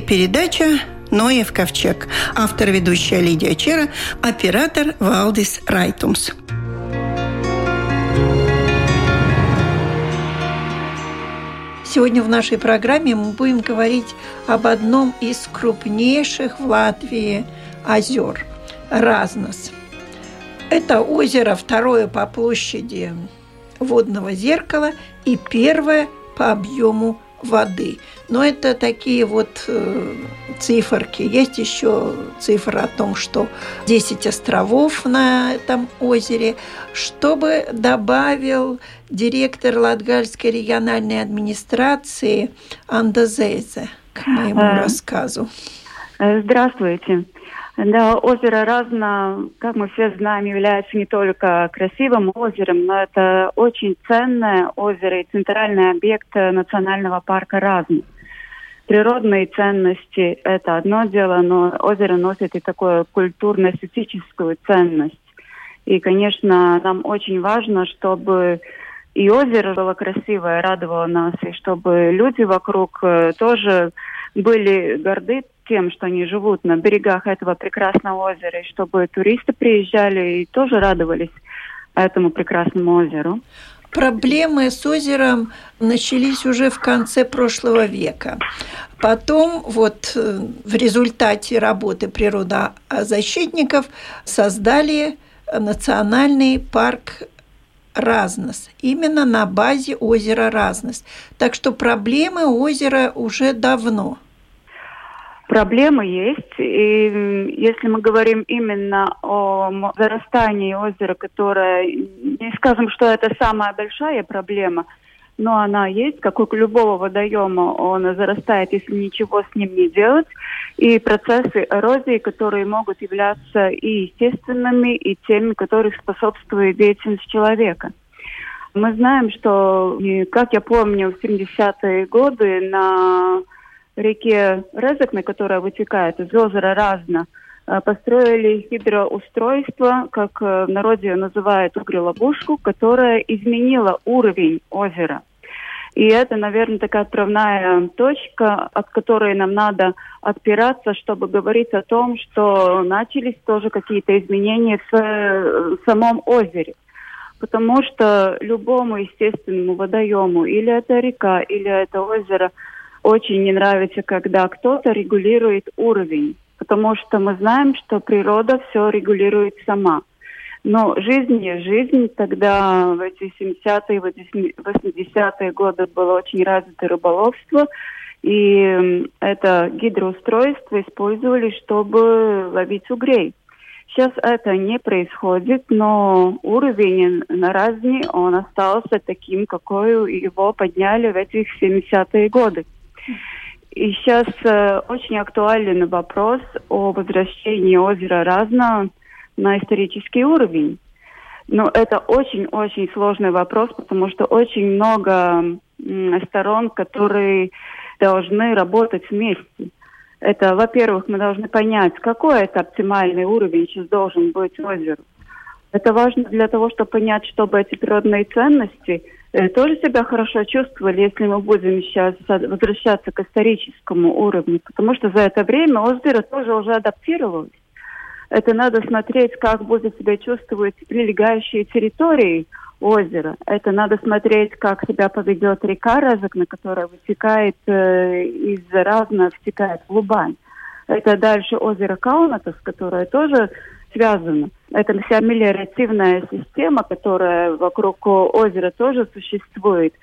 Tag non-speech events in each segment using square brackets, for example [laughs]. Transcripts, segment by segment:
передача «Ноев ковчег». Автор ведущая Лидия Чера, оператор Валдис Райтумс. Сегодня в нашей программе мы будем говорить об одном из крупнейших в Латвии озер – Разнос. Это озеро второе по площади водного зеркала и первое по объему воды. Но это такие вот э, циферки. Есть еще цифра о том, что 10 островов на этом озере, чтобы добавил директор Латгальской региональной администрации Андазезе к моему а, рассказу. Здравствуйте. Да, озеро Разно, как мы все знаем, является не только красивым озером, но это очень ценное озеро и центральный объект национального парка Разно. Природные ценности – это одно дело, но озеро носит и такую культурно-эстетическую ценность. И, конечно, нам очень важно, чтобы и озеро было красивое, радовало нас, и чтобы люди вокруг э, тоже были горды тем, что они живут на берегах этого прекрасного озера, и чтобы туристы приезжали и тоже радовались этому прекрасному озеру. Проблемы с озером начались уже в конце прошлого века. Потом вот э, в результате работы природозащитников создали национальный парк Разнос, именно на базе озера Разнос. Так что проблемы озера уже давно – Проблемы есть, и если мы говорим именно о зарастании озера, которое, не скажем, что это самая большая проблема, но она есть, как у любого водоема, он зарастает, если ничего с ним не делать, и процессы эрозии, которые могут являться и естественными, и теми, которые способствуют деятельности человека. Мы знаем, что, как я помню, в 70-е годы на реке Резекне, которая вытекает из озера Разно, э, построили гидроустройство, как э, в народе называют угрелобушку, которая изменила уровень озера. И это, наверное, такая отправная точка, от которой нам надо отпираться, чтобы говорить о том, что начались тоже какие-то изменения в э, самом озере. Потому что любому естественному водоему, или это река, или это озеро – очень не нравится, когда кто-то регулирует уровень, потому что мы знаем, что природа все регулирует сама. Но жизнь есть жизнь. Тогда в эти 70-е, 80-е годы было очень развито рыболовство. И это гидроустройство использовали, чтобы ловить угрей. Сейчас это не происходит, но уровень на разни, он остался таким, какой его подняли в этих 70-е годы. И сейчас э, очень актуален вопрос о возвращении озера Разно на исторический уровень. Но это очень-очень сложный вопрос, потому что очень много сторон, которые должны работать вместе. Это, во-первых, мы должны понять, какой это оптимальный уровень сейчас должен быть озеру. Это важно для того, чтобы понять, чтобы эти природные ценности – Э, тоже себя хорошо чувствовали, если мы будем сейчас возвращаться к историческому уровню, потому что за это время озеро тоже уже адаптировалось. Это надо смотреть, как будет себя чувствовать прилегающие территории озера. Это надо смотреть, как себя поведет река Разокна, которая вытекает э, из Разна, втекает в Лубань. Это дальше озеро Каунатас, которое тоже связано. Это вся мелиоративная система, которая вокруг озера тоже существует.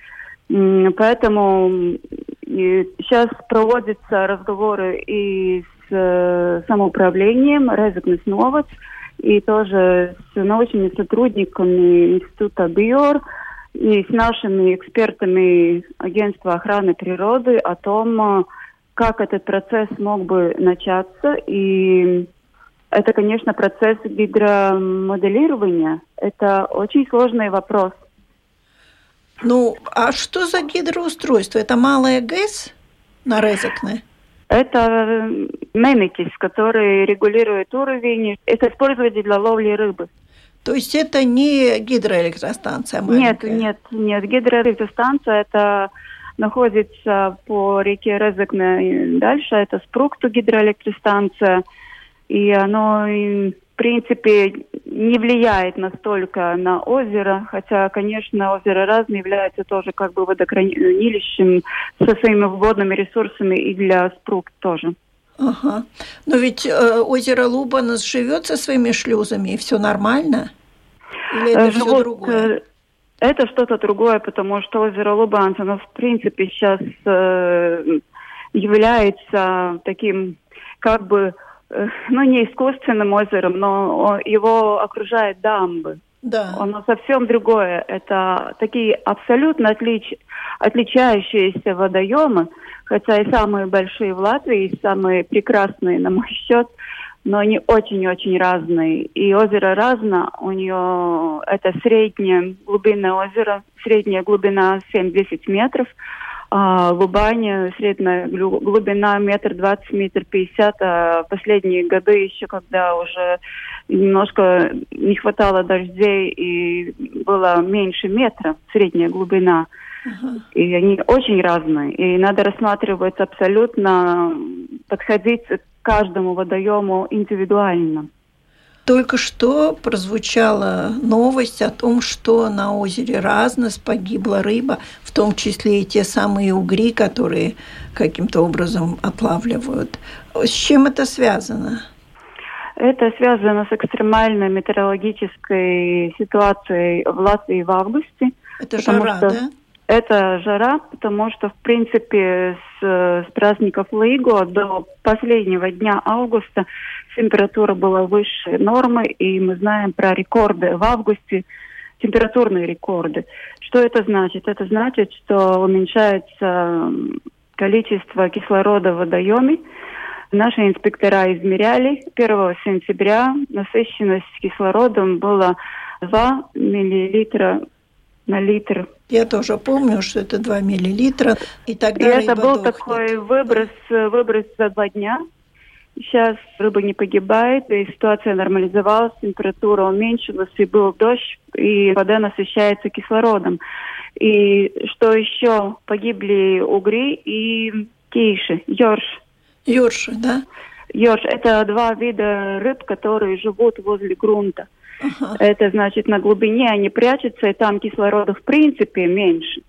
Поэтому сейчас проводятся разговоры и с э, самоуправлением Резекнес Новац, и тоже с научными сотрудниками Института БИОР, и с нашими экспертами Агентства охраны природы о том, как этот процесс мог бы начаться и это, конечно, процесс гидромоделирования. Это очень сложный вопрос. Ну, а что за гидроустройство? Это малая ГЭС на Резекне? Это мемикис, который регулирует уровень. Это используется для ловли рыбы. То есть это не гидроэлектростанция маленькая? Нет, нет, нет. Гидроэлектростанция – это находится по реке Резекне дальше. Это Спрукту гидроэлектростанция. И оно, в принципе, не влияет настолько на озеро, хотя, конечно, озеро разное является тоже как бы водохранилищем со своими водными ресурсами и для Спрукт тоже. Ага. Но ведь э, озеро Лубанас живет со своими шлюзами, и все нормально? Или это Живут, все другое? Э, это что-то другое, потому что озеро Лубанс, оно в принципе сейчас э, является таким как бы, э, ну не искусственным озером, но его окружает дамбы. Да. Оно совсем другое. Это такие абсолютно отлич... отличающиеся водоемы, хотя и самые большие в Латвии, и самые прекрасные, на мой [laughs] счет, но они очень-очень разные. И озеро разно, у нее это среднее глубинное озеро, средняя глубина 7-10 метров, а в Убане средняя глубина метр двадцать, метр пятьдесят. А последние годы еще, когда уже немножко не хватало дождей и было меньше метра средняя глубина, Uh-huh. И они очень разные. И надо рассматривать абсолютно, подходить к каждому водоему индивидуально. Только что прозвучала новость о том, что на озере Разнос погибла рыба, в том числе и те самые угри, которые каким-то образом отлавливают. С чем это связано? Это связано с экстремальной метеорологической ситуацией в Латвии в августе. Это жара, что... да? Это жара, потому что, в принципе, с, с праздников Лейго до последнего дня августа температура была выше нормы, и мы знаем про рекорды в августе, температурные рекорды. Что это значит? Это значит, что уменьшается количество кислорода в водоеме. Наши инспектора измеряли 1 сентября насыщенность кислородом была 2 миллилитра на литр. Я тоже помню, что это 2 миллилитра. И тогда и это был дохнет. такой выброс, выброс за два дня. Сейчас рыба не погибает, и ситуация нормализовалась, температура уменьшилась, и был дождь, и вода насыщается кислородом. И что еще? Погибли угри и кейши, ёрш. Ёрши, да? Ёрш – это два вида рыб, которые живут возле грунта. Ага. Это значит, на глубине они прячутся, и там кислорода в принципе меньше.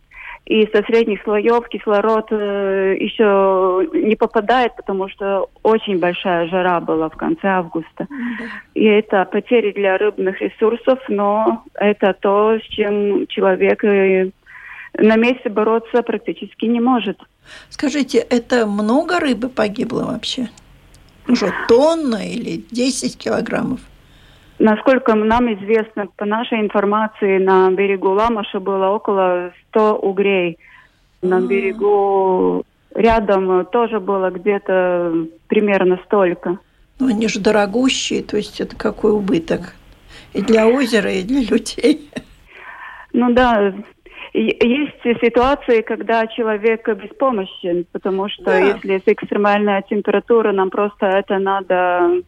И со средних слоев кислород э, еще не попадает, потому что очень большая жара была в конце августа. И это потери для рыбных ресурсов, но это то, с чем человек э, на месте бороться практически не может. Скажите, это много рыбы погибло вообще? Уже тонна или 10 килограммов? Насколько нам известно, по нашей информации, на берегу Ламаша было около 100 угрей. На а. берегу рядом тоже было где-то примерно столько. Но они же дорогущие, то есть это какой убыток и для озера, и для людей. Ну да, есть ситуации, когда человек беспомощен, потому что да. если экстремальная температура, нам просто это надо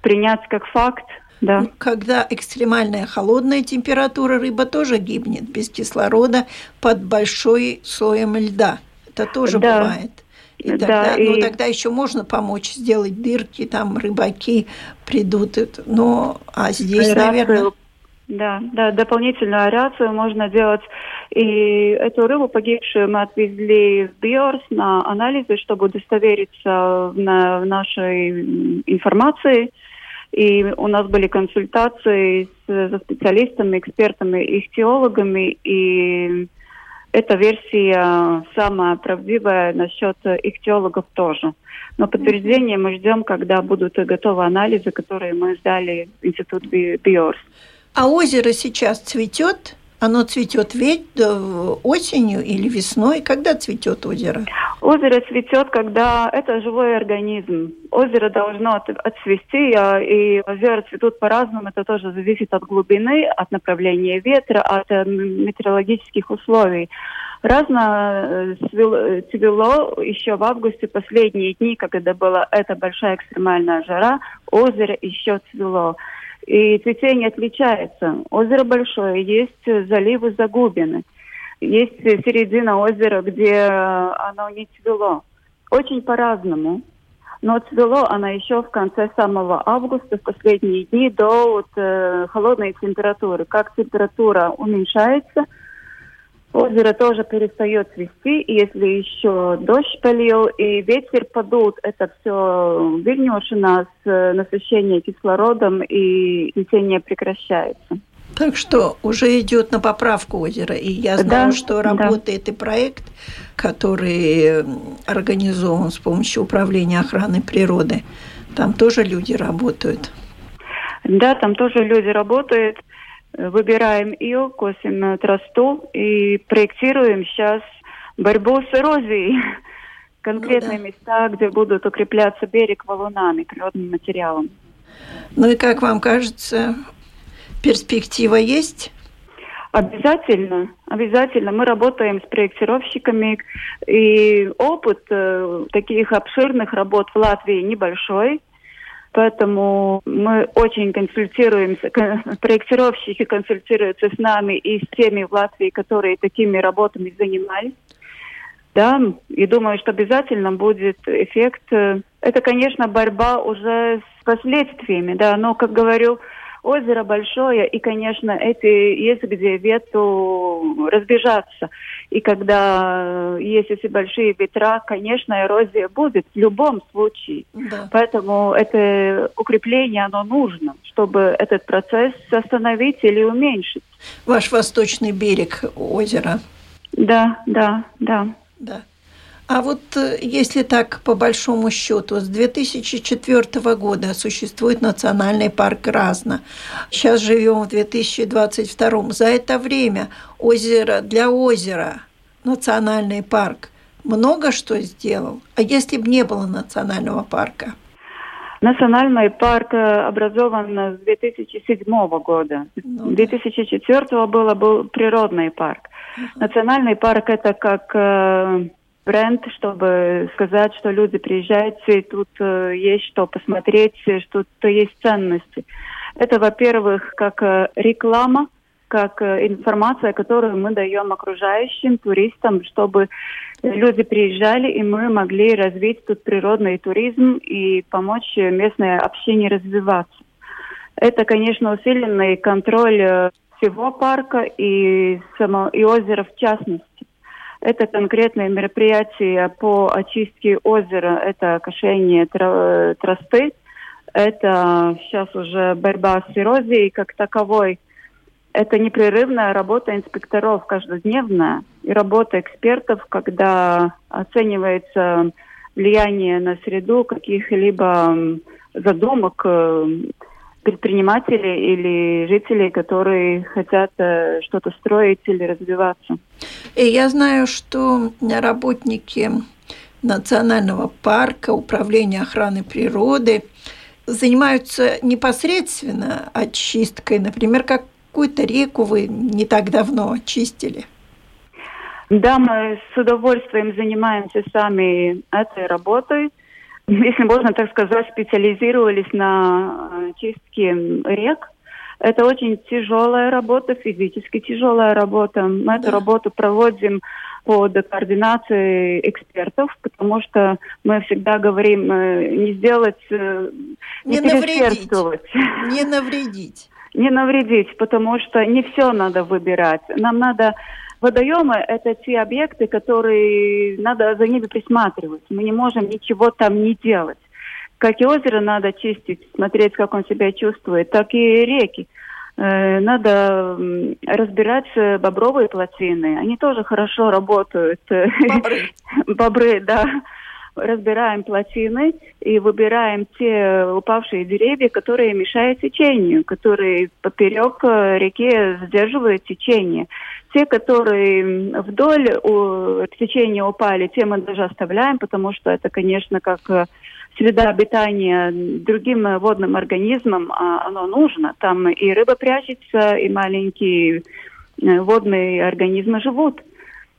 принять как факт, да. Когда экстремальная холодная температура, рыба тоже гибнет без кислорода под большой слоем льда. Это тоже да. бывает. И тогда, да, и... Ну, тогда еще можно помочь сделать дырки, там рыбаки придут. Но, а здесь, Аэрацию, наверное... Да, да, дополнительную аэрацию можно делать. И эту рыбу погибшую мы отвезли в Биорс на анализы, чтобы удостовериться в, на, нашей информации. И у нас были консультации с, со специалистами, экспертами, ихтиологами, и эта версия самая правдивая насчет ихтиологов тоже. Но подтверждение мы ждем, когда будут готовы анализы, которые мы сдали в Институт Биорс. А озеро сейчас цветет? Оно цветет ведь осенью или весной? Когда цветет озеро? Озеро цветет, когда это живой организм. Озеро должно отцвести, а, и озера цветут по-разному. Это тоже зависит от глубины, от направления ветра, от э, метеорологических условий. Разно э, цвело еще в августе, последние дни, когда была эта большая экстремальная жара, озеро еще цвело. И цветение отличается. Озеро большое, есть заливы загубины. Есть середина озера, где оно не цвело. Очень по-разному. Но цвело она еще в конце самого августа, в последние дни до вот, э, холодной температуры. Как температура уменьшается, озеро тоже перестает цвести. И если еще дождь полил и ветер подут, это все Вильнюшина с э, насыщением кислородом и цветение прекращается. Так что уже идет на поправку озера. И я знаю, да, что работает да. и проект, который организован с помощью управления охраны природы. Там тоже люди работают. Да, там тоже люди работают. Выбираем ее, косим тросту и проектируем сейчас борьбу с эрозией. [laughs] Конкретные ну, да. места, где будут укрепляться берег валунами, природным материалом. Ну и как вам кажется, перспектива есть? Обязательно, обязательно. Мы работаем с проектировщиками, и опыт э, таких обширных работ в Латвии небольшой, поэтому мы очень консультируемся, проектировщики консультируются с нами и с теми в Латвии, которые такими работами занимались. Да, и думаю, что обязательно будет эффект. Это, конечно, борьба уже с последствиями, да, но, как говорю, озеро большое, и, конечно, эти есть где ветру разбежаться. И когда есть эти большие ветра, конечно, эрозия будет в любом случае. Да. Поэтому это укрепление, оно нужно, чтобы этот процесс остановить или уменьшить. Ваш восточный берег озера. Да, да, да. Да. А вот э, если так по большому счету, с 2004 года существует национальный парк Разно. Сейчас живем в 2022. За это время озеро для озера национальный парк много что сделал. А если бы не было национального парка? Национальный парк э, образован с 2007 года. Ну, 2004 да. было был природный парк. Национальный парк это как э, бренд, чтобы сказать, что люди приезжают, и тут э, есть что посмотреть, что тут есть ценности. Это, во-первых, как э, реклама, как э, информация, которую мы даем окружающим туристам, чтобы люди приезжали, и мы могли развить тут природный туризм и помочь местной общине развиваться. Это, конечно, усиленный контроль э, всего парка и, само, и озера в частности. Это конкретные мероприятия по очистке озера, это кошение тросты, это сейчас уже борьба с эрозией как таковой. Это непрерывная работа инспекторов, каждодневная, и работа экспертов, когда оценивается влияние на среду каких-либо задумок предпринимателей или жителей, которые хотят э, что-то строить или развиваться. И я знаю, что работники национального парка, управления охраны природы занимаются непосредственно очисткой. Например, какую-то реку вы не так давно очистили. Да, мы с удовольствием занимаемся сами этой работой если можно так сказать, специализировались на э, чистке рек. Это очень тяжелая работа, физически тяжелая работа. Мы да. эту работу проводим под координацией экспертов, потому что мы всегда говорим э, не сделать, э, не, не навредить. Не навредить. [laughs] Не навредить, потому что не все надо выбирать. Нам надо Водоемы – это те объекты, которые надо за ними присматривать. Мы не можем ничего там не делать. Как и озеро надо чистить, смотреть, как он себя чувствует, так и реки. Э, надо разбирать бобровые плотины. Они тоже хорошо работают. Бобры. [laughs] Бобры, да разбираем плотины и выбираем те упавшие деревья, которые мешают течению, которые поперек э, реки сдерживают течение. Те, которые вдоль течения упали, те мы даже оставляем, потому что это, конечно, как э, среда обитания другим водным организмам, а оно нужно. Там и рыба прячется, и маленькие э, водные организмы живут.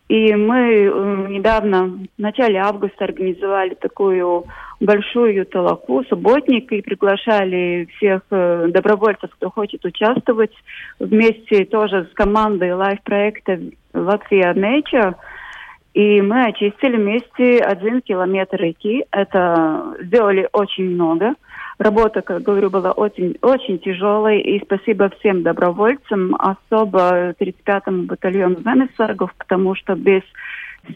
И мы недавно, в начале августа, организовали такую большую толоку, субботник, и приглашали всех добровольцев, кто хочет участвовать вместе тоже с командой лайф-проекта Латвия Nature – и мы очистили вместе один километр реки. Это сделали очень много. Работа, как говорю, была очень, очень тяжелой. И спасибо всем добровольцам, особо 35-му батальону Венесаргов, потому что без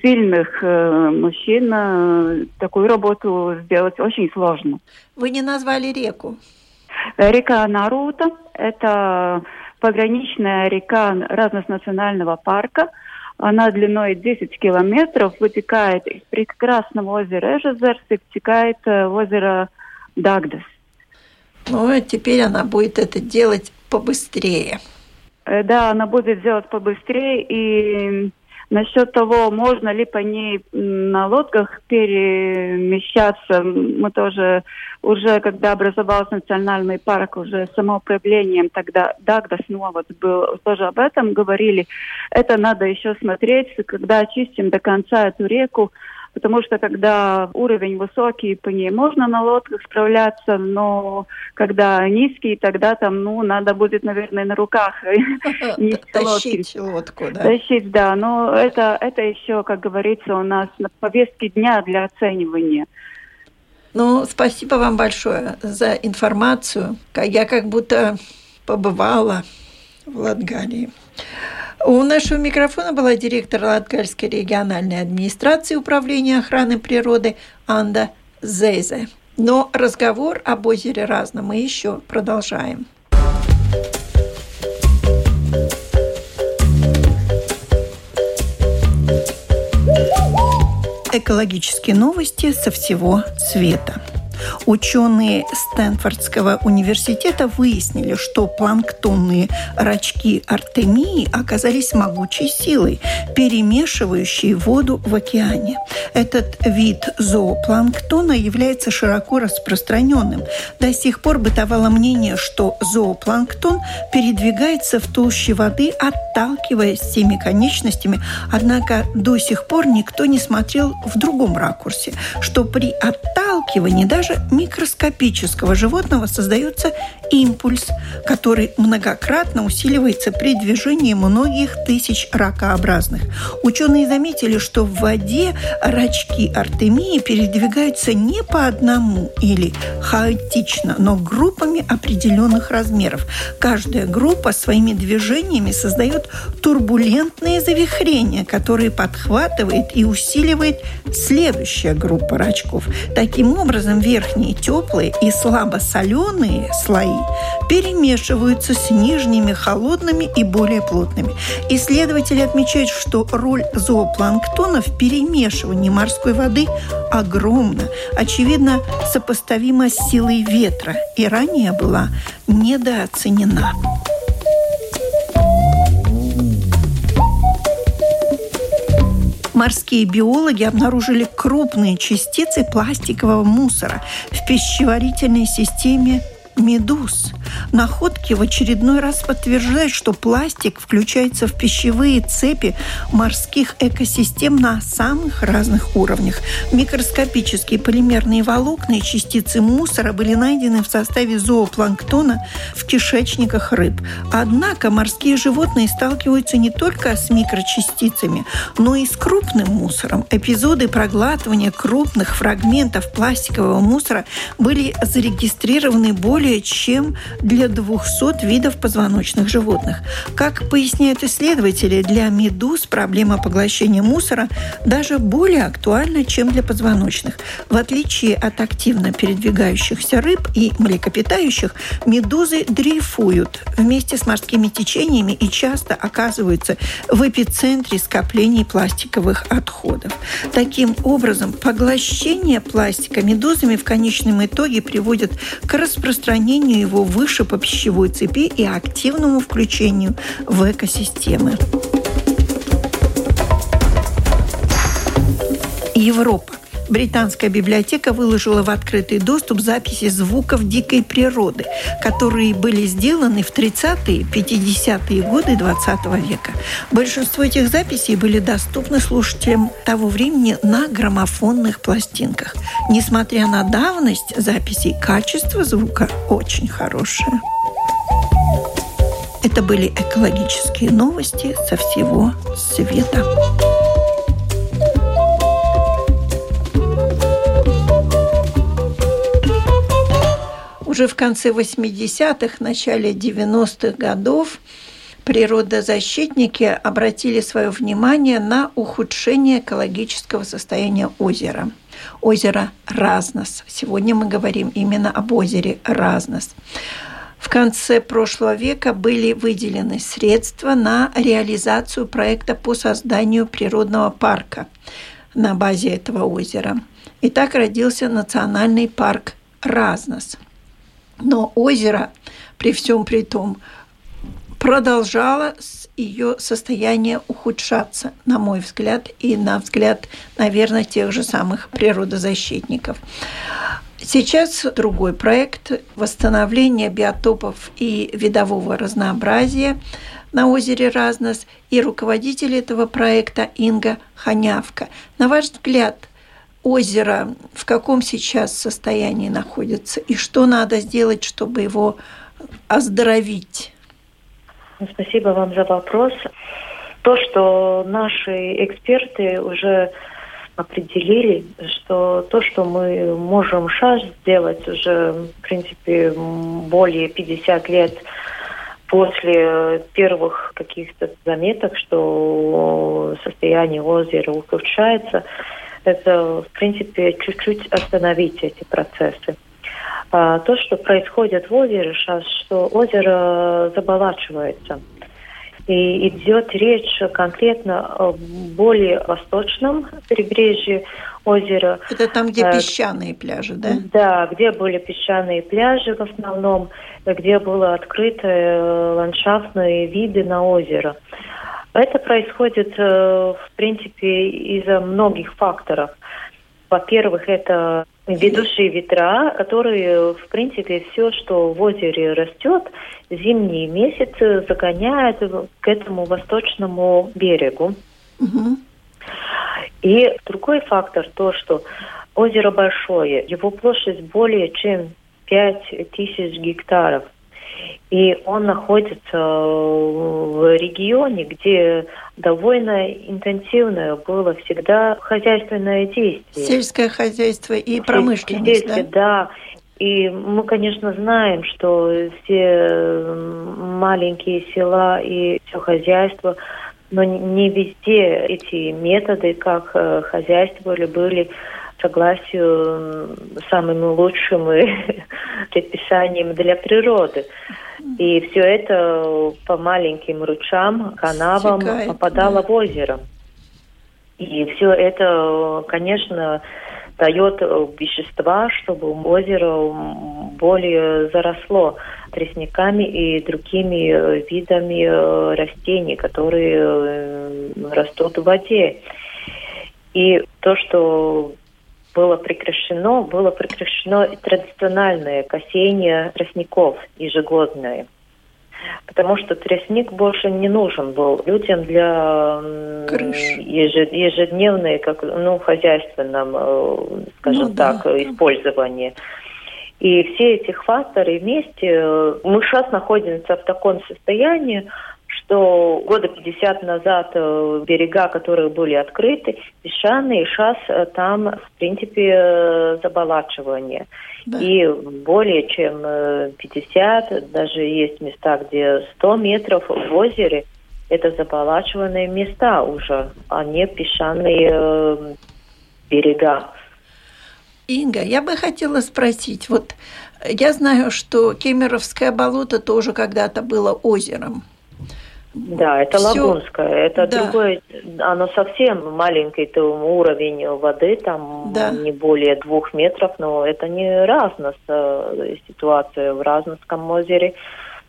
сильных э, мужчин э, такую работу сделать очень сложно. Вы не назвали реку? Река Нарута – это пограничная река разнонационального парка – она длиной 10 километров, вытекает из прекрасного озера Эжезерс и втекает э, в озеро Дагдас. Ну, а теперь она будет это делать побыстрее. Э, да, она будет делать побыстрее, и Насчет того, можно ли по ней на лодках перемещаться, мы тоже уже, когда образовался национальный парк, уже самоуправлением тогда Дагда снова был, тоже об этом говорили. Это надо еще смотреть, когда очистим до конца эту реку, потому что когда уровень высокий, по ней можно на лодках справляться, но когда низкий, тогда там, ну, надо будет, наверное, на руках [laughs] Тащить лодку, да. Тащить, да, но это, это еще, как говорится, у нас на повестке дня для оценивания. Ну, спасибо вам большое за информацию. Я как будто побывала в Латгалии. У нашего микрофона была директор Латгальской региональной администрации управления охраны природы Анда Зейзе. Но разговор об озере Разно мы еще продолжаем. Экологические новости со всего света. Ученые Стэнфордского университета выяснили, что планктонные рачки артемии оказались могучей силой, перемешивающей воду в океане. Этот вид зоопланктона является широко распространенным. До сих пор бытовало мнение, что зоопланктон передвигается в толще воды, отталкиваясь всеми конечностями, однако до сих пор никто не смотрел в другом ракурсе, что при отталкивании даже микроскопического животного создается импульс, который многократно усиливается при движении многих тысяч ракообразных. Ученые заметили, что в воде рачки артемии передвигаются не по одному или хаотично, но группами определенных размеров. Каждая группа своими движениями создает турбулентные завихрения, которые подхватывает и усиливает следующая группа рачков. Таким образом, верхние теплые и слабо соленые слои перемешиваются с нижними холодными и более плотными. Исследователи отмечают, что роль зоопланктона в перемешивании морской воды огромна, очевидно, сопоставима с силой ветра и ранее была недооценена. Морские биологи обнаружили крупные частицы пластикового мусора в пищеварительной системе медуз. Находки в очередной раз подтверждают, что пластик включается в пищевые цепи морских экосистем на самых разных уровнях. Микроскопические полимерные волокна и частицы мусора были найдены в составе зоопланктона в кишечниках рыб. Однако морские животные сталкиваются не только с микрочастицами, но и с крупным мусором. Эпизоды проглатывания крупных фрагментов пластикового мусора были зарегистрированы более чем для 200 видов позвоночных животных. Как поясняют исследователи, для медуз проблема поглощения мусора даже более актуальна, чем для позвоночных. В отличие от активно передвигающихся рыб и млекопитающих, медузы дрейфуют вместе с морскими течениями и часто оказываются в эпицентре скоплений пластиковых отходов. Таким образом, поглощение пластика медузами в конечном итоге приводит к распространению его выше выше по пищевой цепи и активному включению в экосистемы. Европа. Британская библиотека выложила в открытый доступ записи звуков дикой природы, которые были сделаны в 30-е, 50-е годы 20 века. Большинство этих записей были доступны слушателям того времени на граммофонных пластинках. Несмотря на давность записей, качество звука очень хорошее. Это были экологические новости со всего света. Уже в конце 80-х, начале 90-х годов природозащитники обратили свое внимание на ухудшение экологического состояния озера. Озеро Разнос. Сегодня мы говорим именно об озере Разнос. В конце прошлого века были выделены средства на реализацию проекта по созданию природного парка на базе этого озера. И так родился национальный парк Разнос. Но озеро, при всем при том, продолжало ее состояние ухудшаться, на мой взгляд, и на взгляд, наверное, тех же самых природозащитников. Сейчас другой проект восстановления биотопов и видового разнообразия на озере Разнос и руководитель этого проекта Инга Ханявка. На ваш взгляд, озеро в каком сейчас состоянии находится и что надо сделать, чтобы его оздоровить? Спасибо вам за вопрос. То, что наши эксперты уже определили, что то, что мы можем сейчас сделать уже, в принципе, более 50 лет после первых каких-то заметок, что состояние озера ухудшается, это, в принципе, чуть-чуть остановить эти процессы. А то, что происходит в озере сейчас, что озеро заболачивается – и идет речь конкретно о более восточном побережье озера. Это там, где э, песчаные пляжи, да? Да, где были песчаные пляжи в основном, где были открыты э, ландшафтные виды на озеро. Это происходит, э, в принципе, из-за многих факторов. Во-первых, это ведущие ветра, которые, в принципе, все, что в озере растет, зимние месяцы загоняют к этому восточному берегу. Угу. И другой фактор то, что озеро большое, его площадь более чем 5 тысяч гектаров – и он находится в регионе, где довольно интенсивное было всегда хозяйственное действие. Сельское хозяйство и промышленность, да? Да. И мы, конечно, знаем, что все маленькие села и все хозяйство, но не везде эти методы, как э, хозяйствовали, были согласию самым лучшим [laughs] предписанием для природы. И все это по маленьким ручам, канавам Стекает, попадало да. в озеро. И все это, конечно, дает вещества, чтобы озеро более заросло тростниками и другими видами растений, которые растут в воде. И то, что было прекращено, было прекращено традиционное косение тростников ежегодное. Потому что тростник больше не нужен был людям для ежедневной, как, ну, хозяйственном, э, скажем ну, так, да. использования. И все эти факторы вместе, э, мы сейчас находимся в таком состоянии, что года 50 назад э, берега, которые были открыты, песчаные, сейчас э, там, в принципе, э, заболачивание. Да. И более чем 50, даже есть места, где 100 метров в озере, это заболачиванные места уже, а не песчаные берега. Инга, я бы хотела спросить, вот я знаю, что Кемеровское болото тоже когда-то было озером. Да, это Всё. Лагунское. Это да. другое, оно совсем маленький то уровень воды, там да. не более двух метров, но это не разность ситуация в Разносском озере.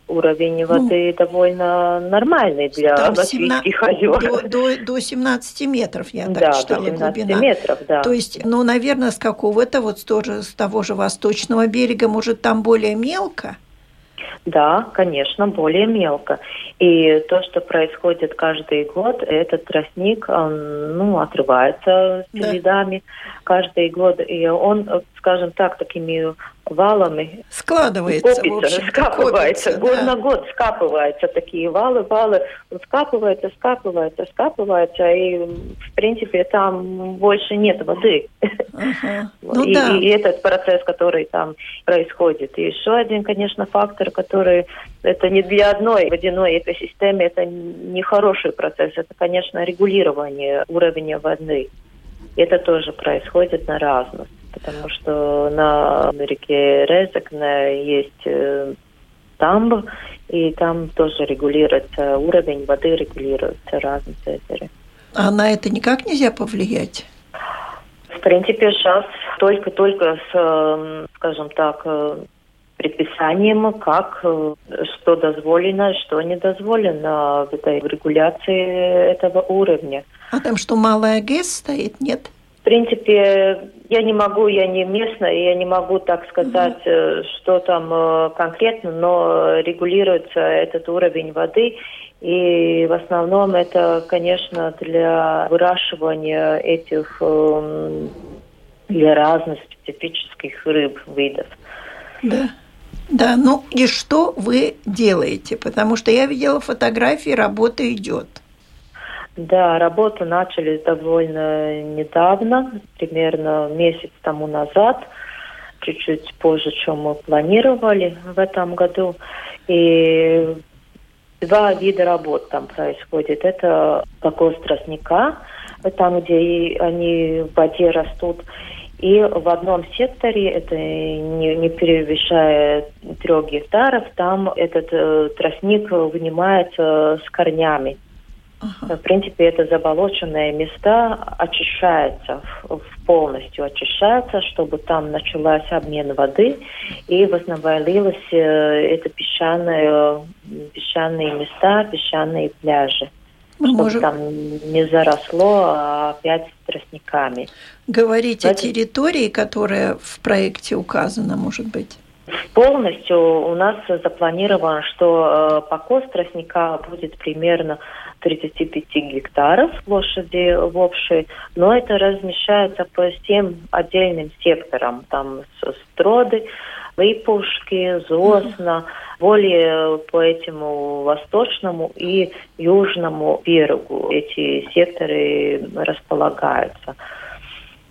уровень воды ну, довольно нормальный для латвийских 17, озер. До, до, до 17 метров, я так да, читала, до 17 глубина. метров, да. То есть, ну, наверное, с какого-то вот тоже, с того же восточного берега, может, там более мелко? Да, конечно, более мелко. И то, что происходит каждый год, этот тростник, он, ну, отрывается с да. каждый год. И он, скажем так, такими валами складывается, копится, в общем, скапывается, копится, год да. на год скапываются такие валы, валы, скапывается, скапывается, скапывается, и в принципе там больше нет воды. Ага. Ну, и, да. и этот процесс, который там происходит. И еще один, конечно, фактор, который это не для одной водяной экосистемы, это не хороший процесс, это, конечно, регулирование уровня воды. Это тоже происходит на разных потому что на реке Резекне есть э, тамб, и там тоже регулируется уровень воды, регулируется разные озера. А на это никак нельзя повлиять? В принципе, сейчас только-только с, эм, скажем так, э, предписанием, как, э, что дозволено, что не дозволено в этой регуляции этого уровня. А там что, малая ГЭС стоит, нет? В принципе, я не могу, я не местная, я не могу так сказать, mm-hmm. что там э, конкретно, но регулируется этот уровень воды. И в основном это, конечно, для выращивания этих эм, для разных специфических рыб, видов. Да. Да, ну и что вы делаете? Потому что я видела фотографии, работа идет. Да, работу начали довольно недавно, примерно месяц тому назад, чуть-чуть позже, чем мы планировали в этом году. И два вида работ там происходит. Это покос тростника, там, где они в воде растут. И в одном секторе, это не, не перевышая трех гектаров, там этот э, тростник вынимается с корнями. Ага. В принципе, это заболоченные места очищаются, полностью очищаются, чтобы там началась обмен воды и восстановились э, это песчаные, песчаные места, песчаные пляжи. Мы чтобы можем... там не заросло а опять тростниками. Говорить Это... о территории, которая в проекте указана, может быть? Полностью у нас запланировано, что э, покос тростника будет примерно 35 гектаров площади в общей, но это размещается по всем отдельным секторам. Там строды, Липушки, Зосна, более по этому восточному и южному берегу эти секторы располагаются.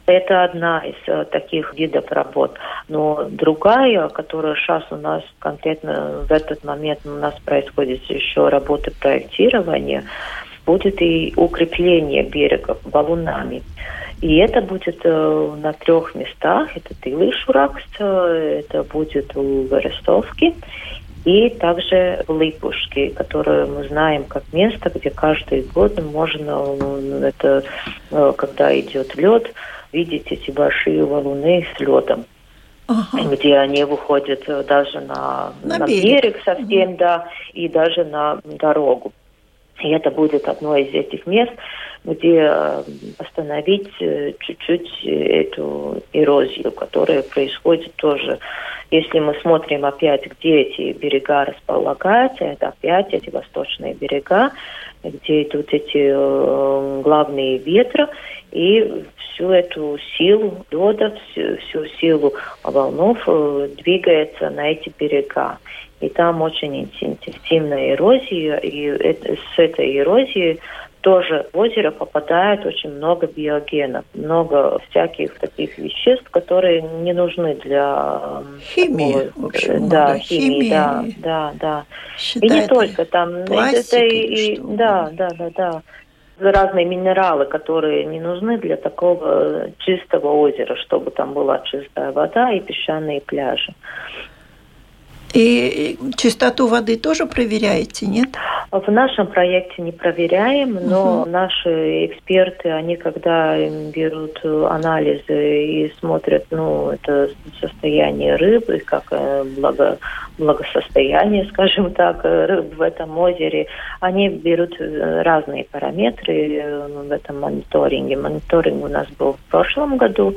Это одна из э, таких видов работ. Но другая, которая сейчас у нас конкретно в этот момент у нас происходит еще работа проектирования, будет и укрепление берегов валунами. И это будет э, на трех местах. Это Тылышуракс, это будет у Верестовки и также в Липушке, которую мы знаем как место, где каждый год можно, это э, когда идет лед, видеть эти большие валуны с ледом. Ага. где они выходят э, даже на, на, на берег. берег совсем, угу. да, и даже на дорогу. И это будет одно из этих мест, где э, остановить э, чуть-чуть эту эрозию, которая происходит тоже. Если мы смотрим опять, где эти берега располагаются, это опять эти восточные берега, где идут эти главные ветры, и всю эту силу льда, всю, всю силу волнов э, двигается на эти берега. И там очень интенсивная эрозия, и это, с этой эрозией тоже в озеро попадает очень много биогенов, много всяких таких веществ, которые не нужны для химии. Такого, в общем, да, химии, химии, да, да, да. и не только там, это и, да, да, да, да разные минералы, которые не нужны для такого чистого озера, чтобы там была чистая вода и песчаные пляжи. И чистоту воды тоже проверяете, нет? В нашем проекте не проверяем, но угу. наши эксперты, они когда берут анализы и смотрят, ну, это состояние рыбы, как э, благо, благосостояние, [laughs] скажем так, рыб в этом озере, они берут э, разные параметры э, в этом мониторинге. Мониторинг у нас был в прошлом году,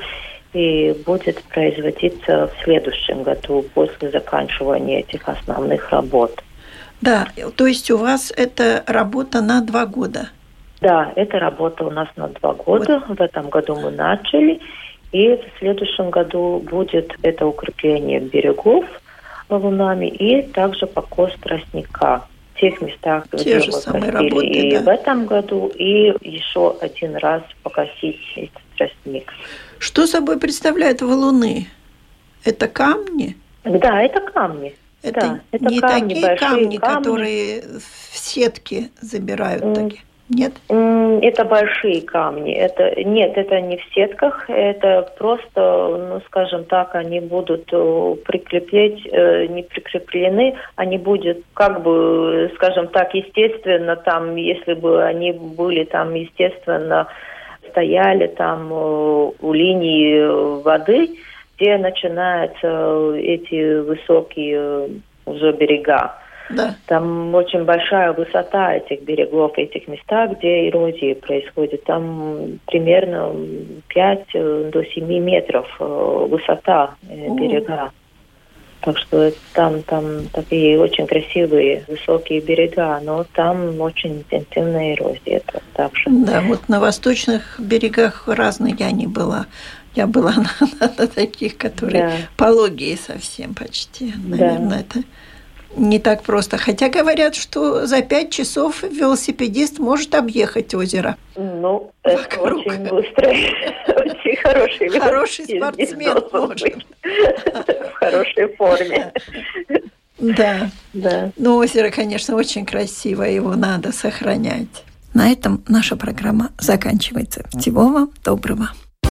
и будет производиться в следующем году после заканчивания этих основных работ. Да, то есть у вас это работа на два года? Да, это работа у нас на два года. Вот. В этом году мы начали. И в следующем году будет это укрепление берегов валунами и также покос тростника в тех местах, Те где мы косили работы, и да. в этом году, и еще один раз покосить тростник. Что собой представляют валуны? Это камни? Да, это камни. Это, да, это не камни, такие камни, камни, которые в сетке забирают mm. такие. Нет? Это большие камни. Это нет, это не в сетках. Это просто, ну, скажем так, они будут э, прикреплять, э, не прикреплены. Они будут, как бы, скажем так, естественно, там, если бы они были там, естественно, стояли там э, у линии воды, где начинаются эти высокие уже берега. Да. Там очень большая высота этих берегов, этих местах, где эрозия происходит. Там примерно 5 э, до 7 метров э, высота берега. Так что там, там такие очень красивые высокие берега, но там очень интенсивная эрозия также. Да, вот на восточных берегах разные я не была. Я была на, [laughs] на, на таких, которые да. пологие совсем почти. Наверное, да. это не так просто. Хотя говорят, что за пять часов велосипедист может объеххать озеро. Ну, это очень быстро. [laughs] Очень хороший Хороший спортсмен может. В хорошей форме. Да. да. Но озеро, конечно, очень красивое, его надо сохранять. На этом наша программа заканчивается. Всего вам доброго.